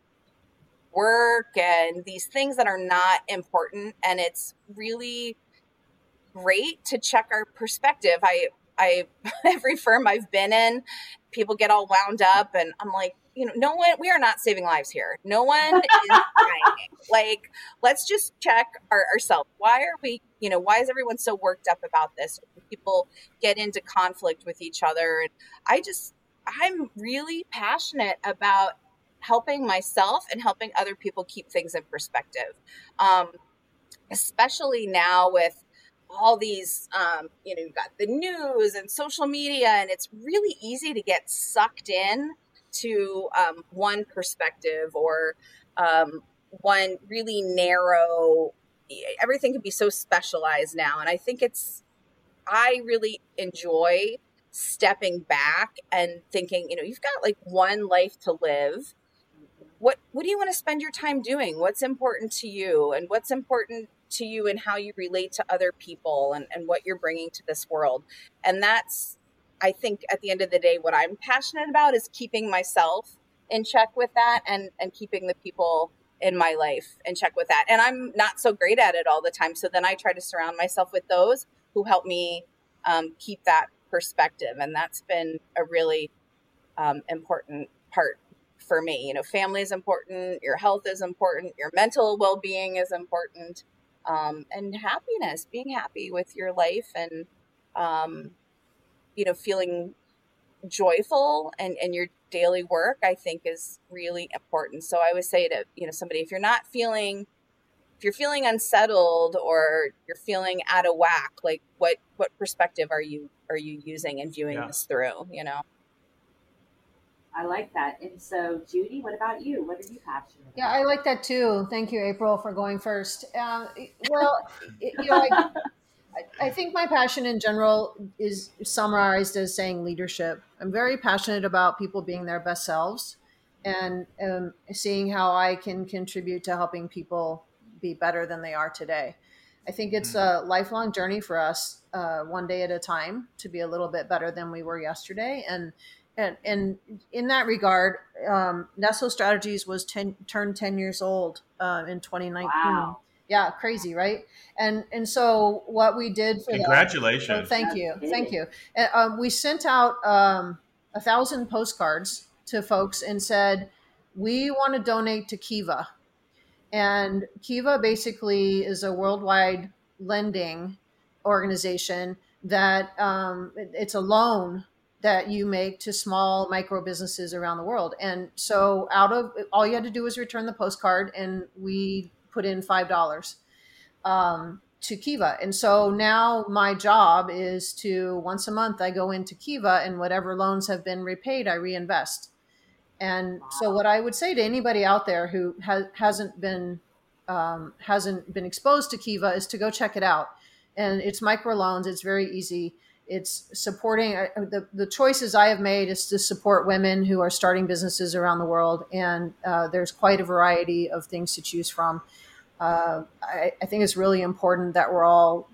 work and these things that are not important and it's really great to check our perspective. I I every firm I've been in, people get all wound up and I'm like, you know, no one we are not saving lives here. No one is dying. Like, let's just check our, ourselves. Why are we, you know, why is everyone so worked up about this? People get into conflict with each other. And I just I'm really passionate about helping myself and helping other people keep things in perspective. Um, especially now with all these um, you know you've got the news and social media and it's really easy to get sucked in to um, one perspective or um, one really narrow everything can be so specialized now and i think it's i really enjoy stepping back and thinking you know you've got like one life to live. What what do you want to spend your time doing? What's important to you? And what's important to you and how you relate to other people and, and what you're bringing to this world. And that's i think at the end of the day what i'm passionate about is keeping myself in check with that and and keeping the people in my life in check with that. And i'm not so great at it all the time. So then i try to surround myself with those who help me um, keep that perspective. And that's been a really um, important part for me. You know family is important your health is important your mental well-being is important um, and happiness being happy with your life and um, you know feeling joyful and, and your daily work i think is really important so i would say to you know somebody if you're not feeling if you're feeling unsettled or you're feeling out of whack like what what perspective are you are you using and viewing Yeah. this through you know I like that. And so, Judy, what about you? What are you passionate about? Yeah, I like that too. Thank you, April, for going first. Uh, well, it- you know, I, I, I think my passion in general is summarized as saying leadership. I'm very passionate about people being their best selves and um, seeing how I can contribute to helping people be better than they are today. I think it's mm. a lifelong journey for us, uh, one day at a time, to be a little bit better than we were yesterday. And and, and in that regard, um, Nesso Strategies was 10, turned 10 years old uh, in 2019. Wow. Yeah, crazy, right? And and so what we did for congratulations. That, oh, thank you, thank you. And, um, we sent out um, a thousand postcards to folks and said we want to donate to Kiva, and Kiva basically is a worldwide lending organization that um, it, it's a loan that you make to small micro businesses around the world. And so out of all you had to do was return the postcard and we put in five dollars um, to Kiva. And so now my job is to once a month I go into Kiva and whatever loans have been repaid, I reinvest. And so what I would say to anybody out there who has, hasn't been um, hasn't been exposed to Kiva is to go check it out. And it's micro loans. It's very easy it's supporting uh, the, the choices I have made is to support women who are starting businesses around the world. And uh, there's quite a variety of things to choose from. Uh, I, I, think it's really important that we're all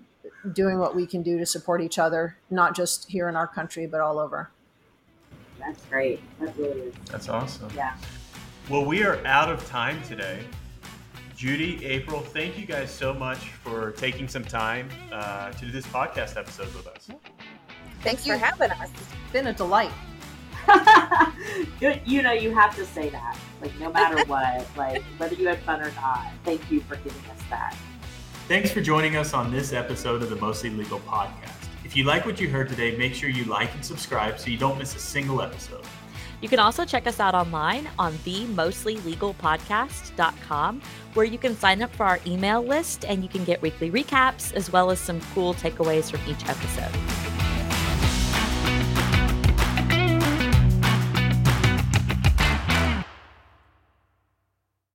doing what we can do to support each other, not just here in our country, but all over. That's great. That really is. That's awesome. Yeah. Well, we are out of time today. Judy, April, thank you guys so much for taking some time uh, to do this podcast episode with us. Thanks for having us. It's been a delight. you know, you have to say that. Like, no matter what, like, whether you had fun or not, thank you for giving us that. Thanks for joining us on this episode of the Mostly Legal Podcast. If you like what you heard today, make sure you like and subscribe so you don't miss a single episode. You can also check us out online on the mostlylegalpodcast.com, where you can sign up for our email list and you can get weekly recaps as well as some cool takeaways from each episode.